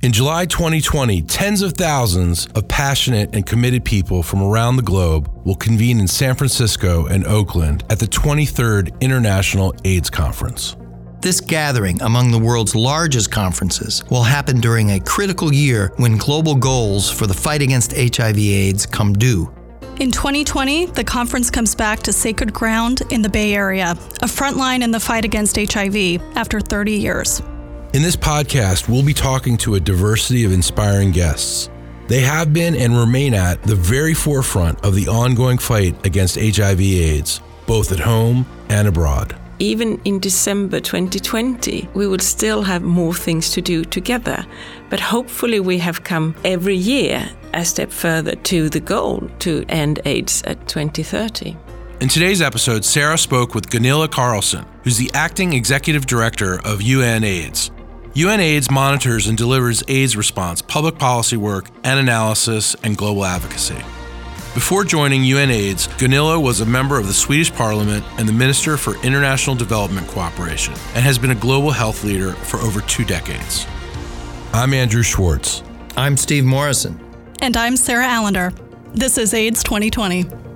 In July 2020, tens of thousands of passionate and committed people from around the globe will convene in San Francisco and Oakland at the 23rd International AIDS Conference. This gathering among the world's largest conferences will happen during a critical year when global goals for the fight against HIV/AIDS come due. In 2020, the conference comes back to sacred ground in the Bay Area, a front line in the fight against HIV after 30 years. In this podcast, we'll be talking to a diversity of inspiring guests. They have been and remain at the very forefront of the ongoing fight against HIV/AIDS, both at home and abroad even in December 2020, we will still have more things to do together. But hopefully, we have come every year a step further to the goal to end AIDS at 2030. In today's episode, Sara spoke with Gunilla Carlsson, who's the acting executive director of UN AIDS. UN AIDS monitors and delivers AIDS response, public policy work, and analysis, and global advocacy. Before joining UNAIDS, Gunilla was a member of the Swedish Parliament and the Minister for International Development Cooperation, and has been a global health leader for over two decades. I'm Andrew Schwartz. I'm Steve Morrison. And I'm Sara Allinder. This is AIDS 2020.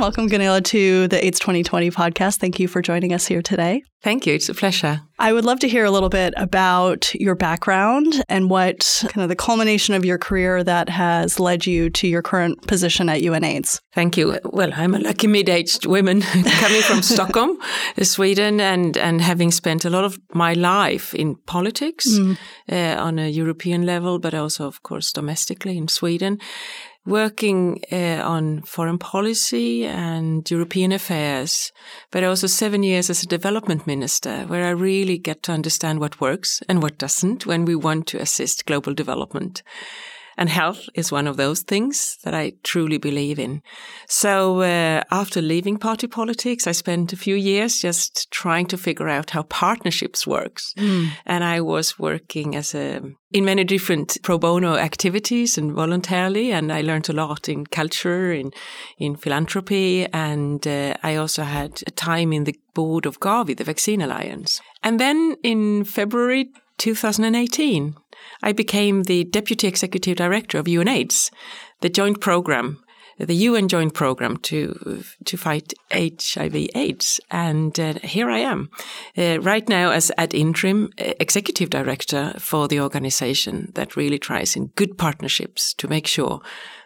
Welcome, Gunilla, to the AIDS 2020 podcast. Thank you for joining us here today. Thank you. It's a pleasure. I would love to hear a little bit about your background and what kind of the culmination of your career that has led you to your current position at UNAIDS. Thank you. Well, I'm a lucky mid-aged woman coming from Stockholm, Sweden, and, and having spent a lot of my life in politics mm. uh, on a European level, but also, of course, domestically in Sweden working uh, on foreign policy and European affairs, but also seven years as a development minister, where I really get to understand what works and what doesn't when we want to assist global development. And health is one of those things that I truly believe in. So uh, after leaving party politics, I spent a few years just trying to figure out how partnerships works. Mm. And I was working as a in many different pro bono activities and voluntarily, and I learned a lot in culture, in in philanthropy, and uh, I also had a time in the board of Gavi, the Vaccine Alliance. And then in February 2018, I became the Deputy Executive Director of UNAIDS, the joint program, the UN joint program to to fight HIV/AIDS, and uh, here I am, uh, right now as ad interim uh, executive director for the organization that really tries in good partnerships to make sure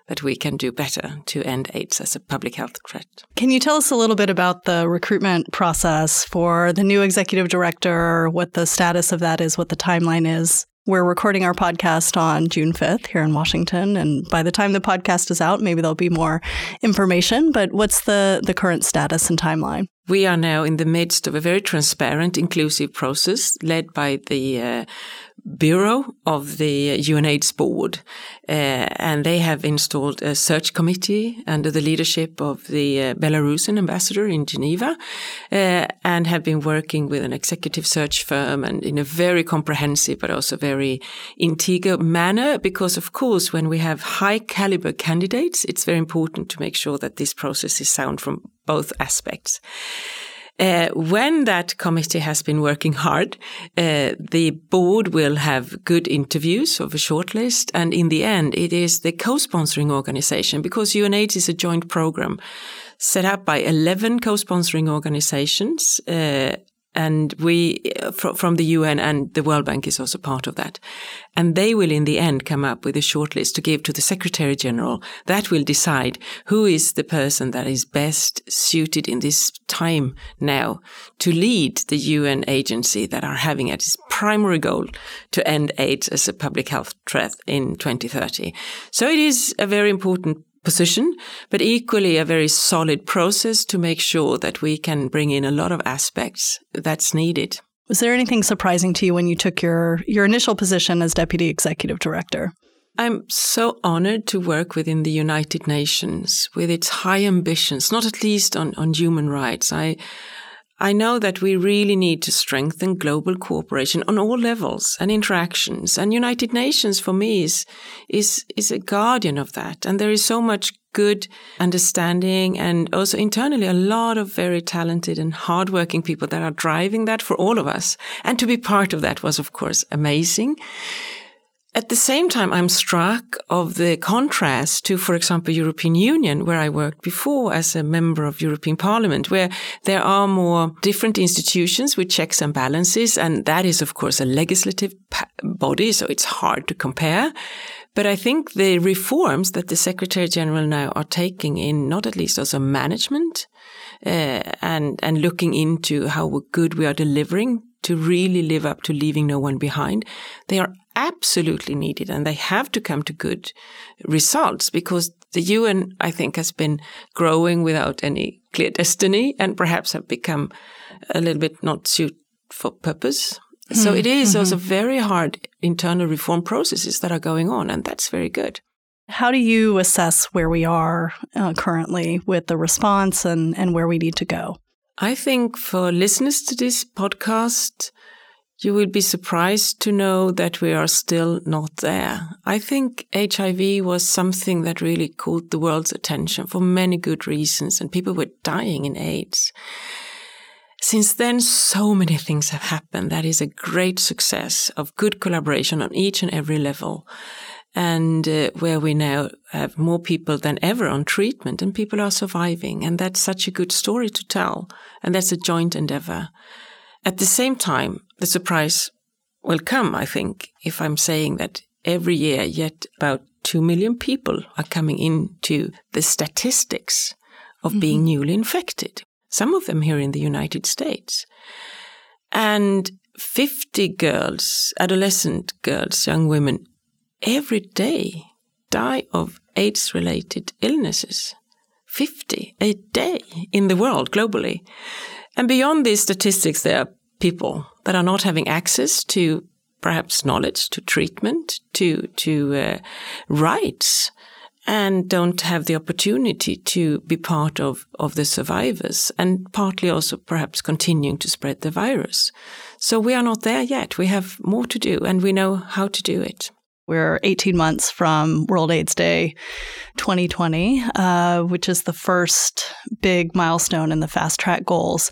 that we can do better to end AIDS as a public health threat. Can you tell us a little bit about the recruitment process for the new executive director, what the status of that is, what the timeline is? We're recording our podcast on June 5th here in Washington. And by the time the podcast is out, maybe there'll be more information. But what's the, the current status and timeline? We are now in the midst of a very transparent, inclusive process led by the uh, bureau of the UNAIDS board, uh, and they have installed a search committee under the leadership of the uh, Belarusian ambassador in Geneva, uh, and have been working with an executive search firm and in a very comprehensive but also very integral manner. Because of course, when we have high caliber candidates, it's very important to make sure that this process is sound from both aspects. Uh, when that committee has been working hard, uh, the board will have good interviews of a shortlist. And in the end, it is the co-sponsoring organization because UNAIDS is a joint program set up by 11 co-sponsoring organizations, uh, and we from the UN and the World Bank is also part of that. And they will in the end come up with a shortlist to give to the Secretary General that will decide who is the person that is best suited in this time now to lead the UN agency that are having as its primary goal to end AIDS as a public health threat in 2030. So it is a very important position, but equally a very solid process to make sure that we can bring in a lot of aspects that's needed. Was there anything surprising to you when you took your, your initial position as Deputy Executive Director? I'm so honored to work within the United Nations with its high ambitions, not at least on, on human rights. I, I know that we really need to strengthen global cooperation on all levels and interactions. And United Nations for me is, is, is a guardian of that. And there is so much good understanding and also internally a lot of very talented and hardworking people that are driving that for all of us. And to be part of that was, of course, amazing. At the same time, I'm struck of the contrast to, for example, European Union, where I worked before as a member of European Parliament, where there are more different institutions with checks and balances. And that is, of course, a legislative body. So it's hard to compare. But I think the reforms that the Secretary General now are taking in, not at least also management, uh, and and looking into how good we are delivering to really live up to leaving no one behind, they are absolutely needed and they have to come to good results because the UN, I think, has been growing without any clear destiny and perhaps have become a little bit not suit for purpose. So it is mm-hmm. also very hard internal reform processes that are going on, and that's very good. How do you assess where we are uh, currently with the response and, and where we need to go? I think for listeners to this podcast, you will be surprised to know that we are still not there. I think HIV was something that really caught the world's attention for many good reasons, and people were dying in AIDS. Since then, so many things have happened. That is a great success of good collaboration on each and every level. And uh, where we now have more people than ever on treatment and people are surviving. And that's such a good story to tell. And that's a joint endeavor. At the same time, the surprise will come, I think, if I'm saying that every year, yet about 2 million people are coming into the statistics of mm-hmm. being newly infected some of them here in the United States. And 50 girls, adolescent girls, young women, every day die of AIDS related illnesses. 50 a day in the world globally. And beyond these statistics, there are people that are not having access to perhaps knowledge, to treatment, to, to uh, rights and don't have the opportunity to be part of, of the survivors and partly also perhaps continuing to spread the virus. So we are not there yet. We have more to do and we know how to do it. We're 18 months from World AIDS Day 2020, uh, which is the first big milestone in the fast track goals.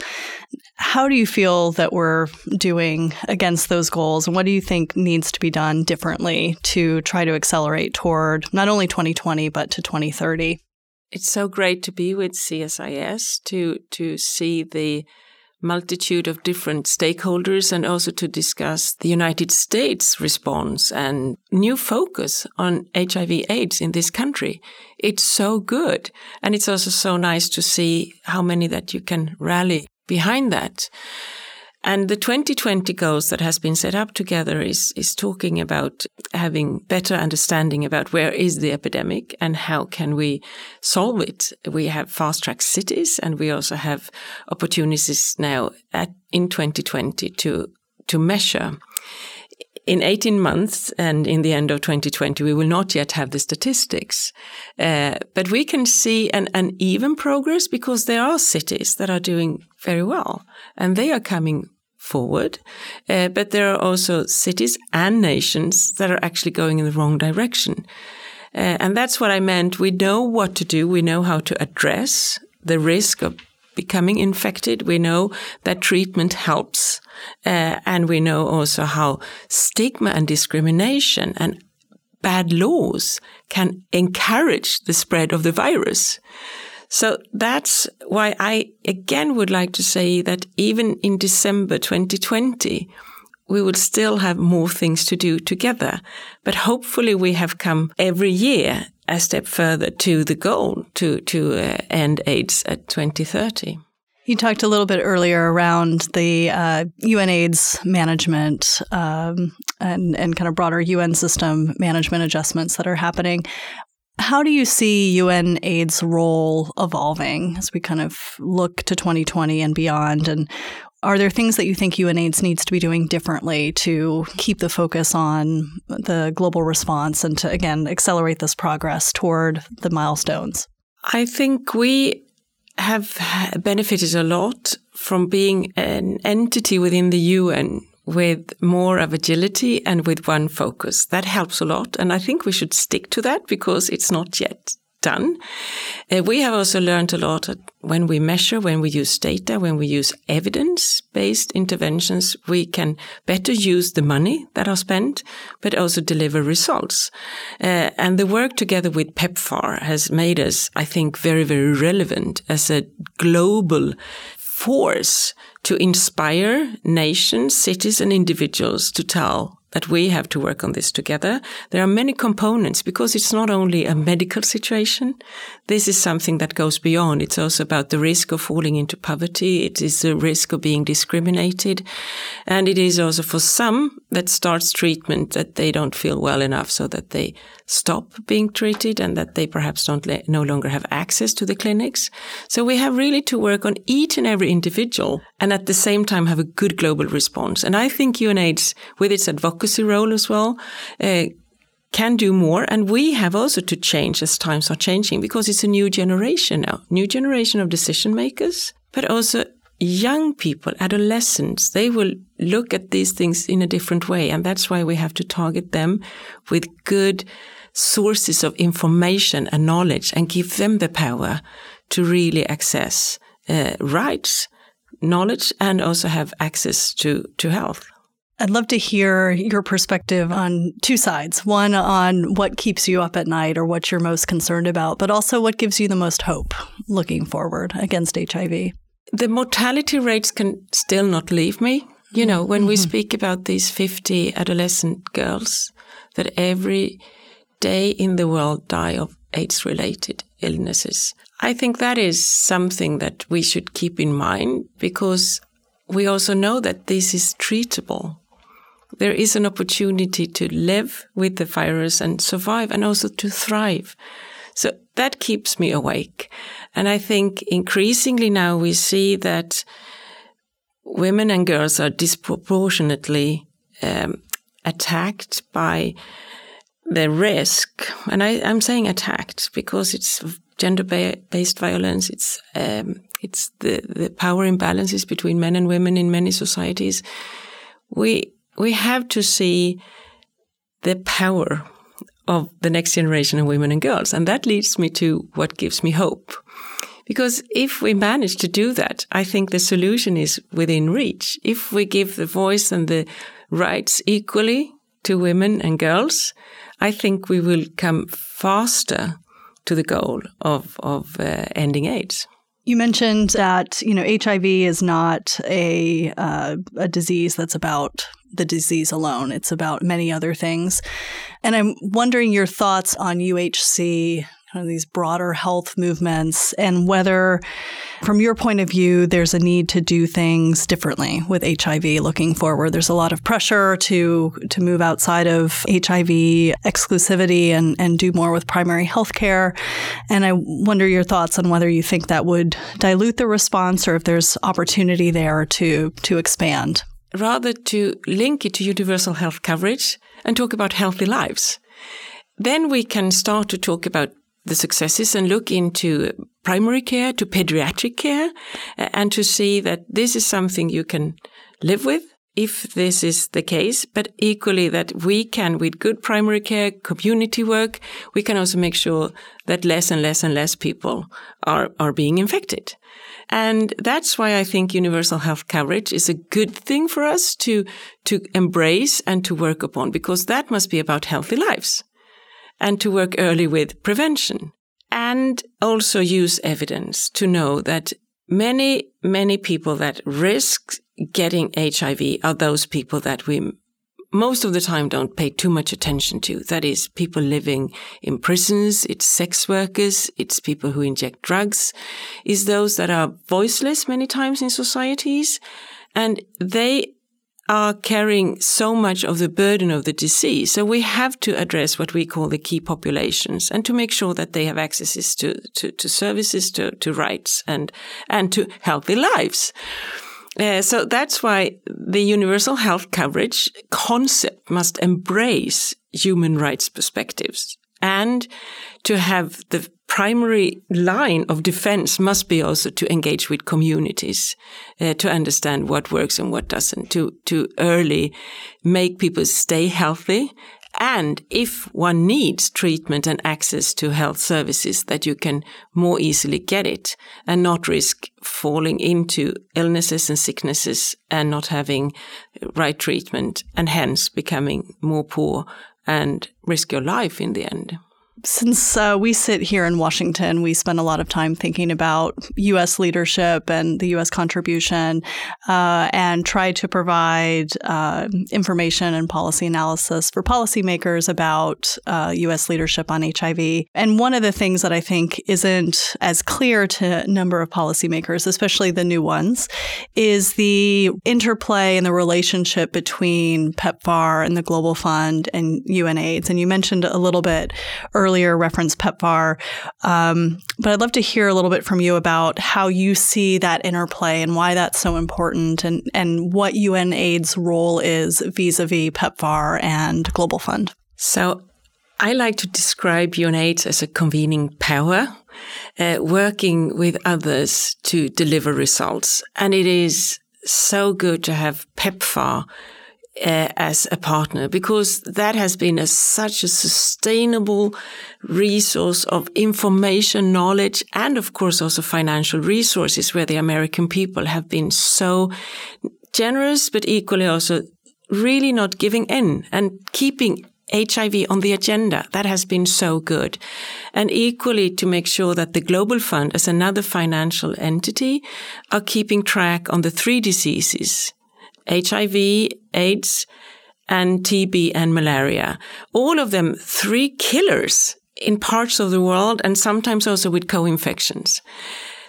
How do you feel that we're doing against those goals? And what do you think needs to be done differently to try to accelerate toward not only 2020, but to 2030? It's so great to be with CSIS to, to see the multitude of different stakeholders and also to discuss the United States response and new focus on HIV AIDS in this country. It's so good. And it's also so nice to see how many that you can rally behind that. And the 2020 goals that has been set up together is, is talking about having better understanding about where is the epidemic and how can we solve it. We have fast track cities and we also have opportunities now at, in 2020 to, to measure in 18 months and in the end of 2020, we will not yet have the statistics. Uh, but we can see an, an even progress because there are cities that are doing very well and they are coming forward. Uh, but there are also cities and nations that are actually going in the wrong direction. Uh, and that's what I meant. We know what to do. We know how to address the risk of becoming infected. We know that treatment helps. Uh, and we know also how stigma and discrimination and bad laws can encourage the spread of the virus. So that's why I again would like to say that even in December 2020, we would still have more things to do together. But hopefully we have come every year a step further to the goal to, to uh, end AIDS at 2030. You talked a little bit earlier around the uh, UN AIDS management um, and, and kind of broader UN system management adjustments that are happening. How do you see UN AIDS role evolving as we kind of look to 2020 and beyond? And are there things that you think UN AIDS needs to be doing differently to keep the focus on the global response and to, again, accelerate this progress toward the milestones? I think we have benefited a lot from being an entity within the UN with more of agility and with one focus. That helps a lot. And I think we should stick to that because it's not yet done. Uh, we have also learned a lot when we measure, when we use data, when we use evidence based interventions, we can better use the money that are spent, but also deliver results. Uh, and the work together with PEPFAR has made us, I think, very, very relevant as a global force to inspire nations, cities, and individuals to tell that we have to work on this together. There are many components because it's not only a medical situation. This is something that goes beyond. It's also about the risk of falling into poverty. It is the risk of being discriminated. And it is also for some that starts treatment that they don't feel well enough so that they stop being treated and that they perhaps don't no longer have access to the clinics. So we have really to work on each and every individual and at the same time have a good global response. And I think UNAIDS, with its advocacy role as well, uh, can do more. And we have also to change as times are changing because it's a new generation now, new generation of decision makers, but also young people, adolescents, they will look at these things in a different way. And that's why we have to target them with good sources of information and knowledge and give them the power to really access uh, rights, knowledge, and also have access to, to health. I'd love to hear your perspective on two sides. One on what keeps you up at night or what you're most concerned about, but also what gives you the most hope looking forward against HIV. The mortality rates can still not leave me. You know, when mm-hmm. we speak about these 50 adolescent girls that every day in the world die of AIDS related illnesses. I think that is something that we should keep in mind because we also know that this is treatable. There is an opportunity to live with the virus and survive and also to thrive. So that keeps me awake. And I think increasingly now we see that women and girls are disproportionately um, attacked by the risk, and I, am saying attacked because it's gender-based violence. It's um, it's the the power imbalances between men and women in many societies. We we have to see the power of the next generation of women and girls, and that leads me to what gives me hope. Because if we manage to do that, I think the solution is within reach. If we give the voice and the rights equally to women and girls, I think we will come faster to the goal of, of uh, ending AIDS. You mentioned that you know HIV is not a uh, a disease that's about the disease alone. It's about many other things, and I'm wondering your thoughts on UHC kind of these broader health movements and whether from your point of view there's a need to do things differently with HIV looking forward. There's a lot of pressure to to move outside of HIV exclusivity and and do more with primary health care. And I wonder your thoughts on whether you think that would dilute the response or if there's opportunity there to to expand rather to link it to universal health coverage and talk about healthy lives then we can start to talk about the successes and look into primary care to pediatric care and to see that this is something you can live with if this is the case, but equally that we can, with good primary care, community work, we can also make sure that less and less and less people are, are being infected. And that's why I think universal health coverage is a good thing for us to, to embrace and to work upon because that must be about healthy lives and to work early with prevention and also use evidence to know that many, many people that risk getting HIV are those people that we most of the time don't pay too much attention to. That is people living in prisons, it's sex workers, it's people who inject drugs, is those that are voiceless many times in societies. And they are carrying so much of the burden of the disease. So we have to address what we call the key populations and to make sure that they have access to, to, to services, to, to rights and, and to healthy lives. Uh, so that's why the universal health coverage concept must embrace human rights perspectives and to have the primary line of defense must be also to engage with communities, uh, to understand what works and what doesn't, to, to early make people stay healthy. And if one needs treatment and access to health services, that you can more easily get it and not risk falling into illnesses and sicknesses and not having right treatment and hence becoming more poor and risk your life in the end since uh, we sit here in Washington, we spend a lot of time thinking about U.S. leadership and the U.S. contribution, uh, and try to provide uh, information and policy analysis for policymakers about U.S. Uh, leadership on HIV. And one of the things that I think isn't as clear to a number of policymakers, especially the new ones, is the interplay and the relationship between PEPFAR and the Global Fund and UNAIDS. And you mentioned a little bit earlier earlier referenced PEPFAR. Um, but I'd love to hear a little bit from you about how you see that interplay and why that's so important and, and what UNAIDS' role is vis-a-vis PEPFAR and Global Fund. So I like to describe UNAIDS as a convening power, uh, working with others to deliver results. And it is so good to have PEPFAR uh, as a partner because that has been a, such a sustainable resource of information, knowledge, and of course also financial resources where the American people have been so generous, but equally also really not giving in and keeping HIV on the agenda. That has been so good. And equally to make sure that the Global Fund as another financial entity are keeping track on the three diseases HIV, AIDS, and TB and malaria. All of them three killers in parts of the world and sometimes also with co-infections.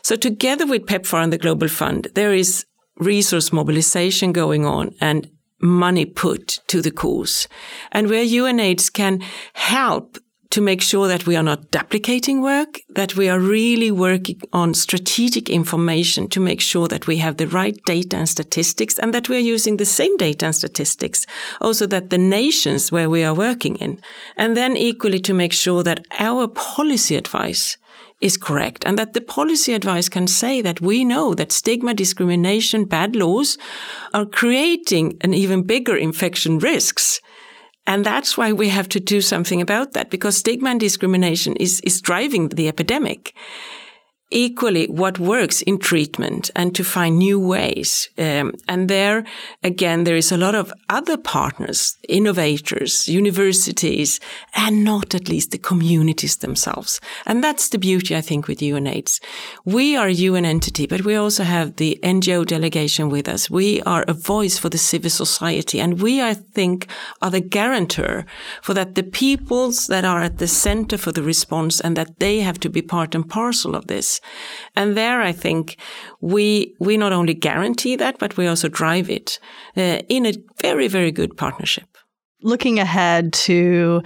So together with PEPFAR and the Global Fund, there is resource mobilization going on and money put to the cause. And where UNAIDS can help to make sure that we are not duplicating work, that we are really working on strategic information to make sure that we have the right data and statistics and that we are using the same data and statistics also that the nations where we are working in. And then equally to make sure that our policy advice is correct and that the policy advice can say that we know that stigma, discrimination, bad laws are creating an even bigger infection risks and that's why we have to do something about that because stigma and discrimination is, is driving the epidemic equally what works in treatment and to find new ways. Um, and there, again, there is a lot of other partners, innovators, universities, and not at least the communities themselves. And that's the beauty, I think, with UNAIDS. We are a UN entity, but we also have the NGO delegation with us. We are a voice for the civil society. And we, I think, are the guarantor for that the peoples that are at the center for the response and that they have to be part and parcel of this and there, I think we we not only guarantee that, but we also drive it uh, in a very very good partnership. Looking ahead to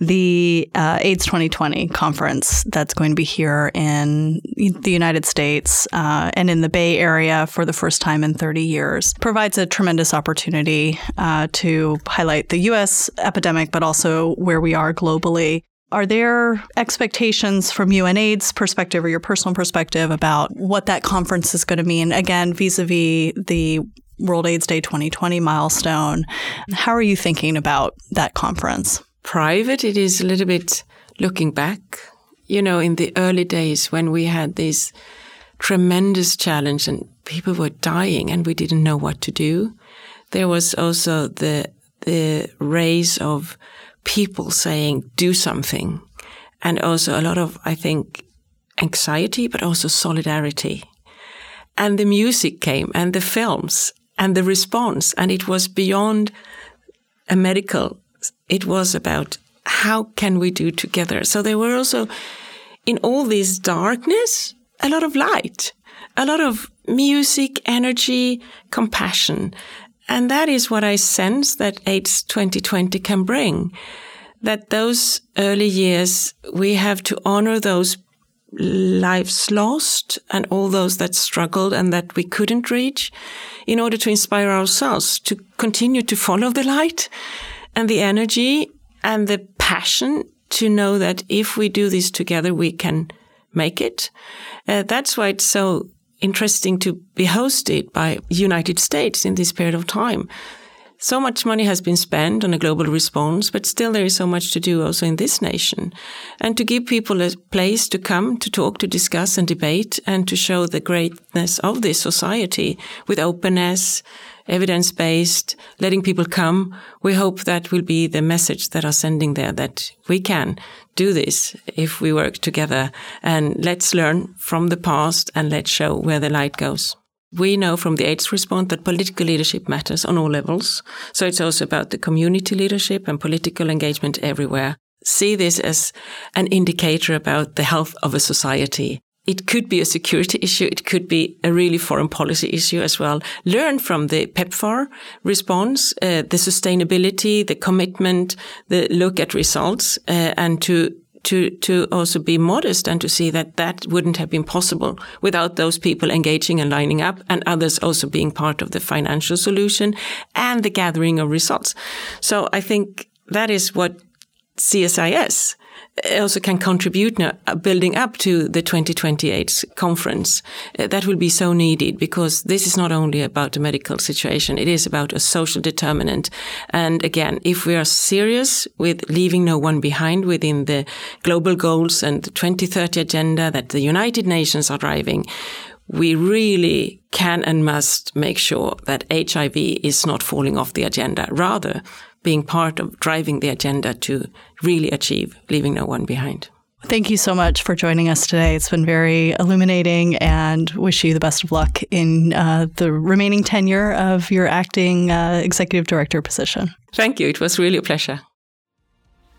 the uh, AIDS 2020 conference that's going to be here in the United States uh, and in the Bay Area for the first time in 30 years, provides a tremendous opportunity uh, to highlight the U.S. epidemic, but also where we are globally. Are there expectations from UNAIDS perspective or your personal perspective about what that conference is going to mean? Again, vis-a-vis the World AIDS Day 2020 milestone. How are you thinking about that conference? Private, it is a little bit looking back. You know, in the early days when we had this tremendous challenge and people were dying and we didn't know what to do. There was also the the race of people saying, do something. And also a lot of, I think, anxiety, but also solidarity. And the music came and the films and the response. And it was beyond a medical. It was about how can we do together? So there were also in all this darkness, a lot of light, a lot of music, energy, compassion. And that is what I sense that AIDS 2020 can bring. That those early years, we have to honor those lives lost and all those that struggled and that we couldn't reach in order to inspire ourselves to continue to follow the light and the energy and the passion to know that if we do this together, we can make it. Uh, that's why it's so interesting to be hosted by United States in this period of time. So much money has been spent on a global response, but still there is so much to do also in this nation. And to give people a place to come, to talk, to discuss and debate, and to show the greatness of this society with openness, evidence based, letting people come. We hope that will be the message that are sending there that we can do this if we work together and let's learn from the past and let's show where the light goes. We know from the AIDS response that political leadership matters on all levels. So it's also about the community leadership and political engagement everywhere. See this as an indicator about the health of a society. It could be a security issue. It could be a really foreign policy issue as well. Learn from the PEPFAR response, uh, the sustainability, the commitment, the look at results, uh, and to to to also be modest and to see that that wouldn't have been possible without those people engaging and lining up and others also being part of the financial solution and the gathering of results. So I think that is what CSIS also can contribute now, uh, building up to the 2028 conference. Uh, that will be so needed because this is not only about the medical situation, it is about a social determinant. And again, if we are serious with leaving no one behind within the global goals and the 2030 agenda that the United Nations are driving, we really can and must make sure that HIV is not falling off the agenda. Rather, being part of driving the agenda to really achieve leaving no one behind. Thank you so much for joining us today. It's been very illuminating and wish you the best of luck in uh, the remaining tenure of your acting uh, executive director position. Thank you. It was really a pleasure.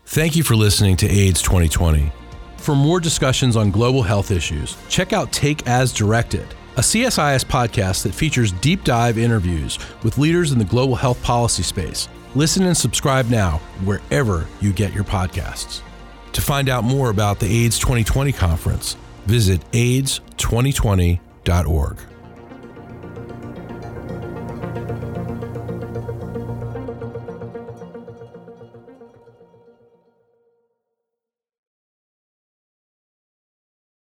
Thank you for listening to AIDS 2020. For more discussions on global health issues, check out Take As Directed, a CSIS podcast that features deep dive interviews with leaders in the global health policy space Listen and subscribe now wherever you get your podcasts. To find out more about the AIDS 2020 conference, visit AIDS2020.org.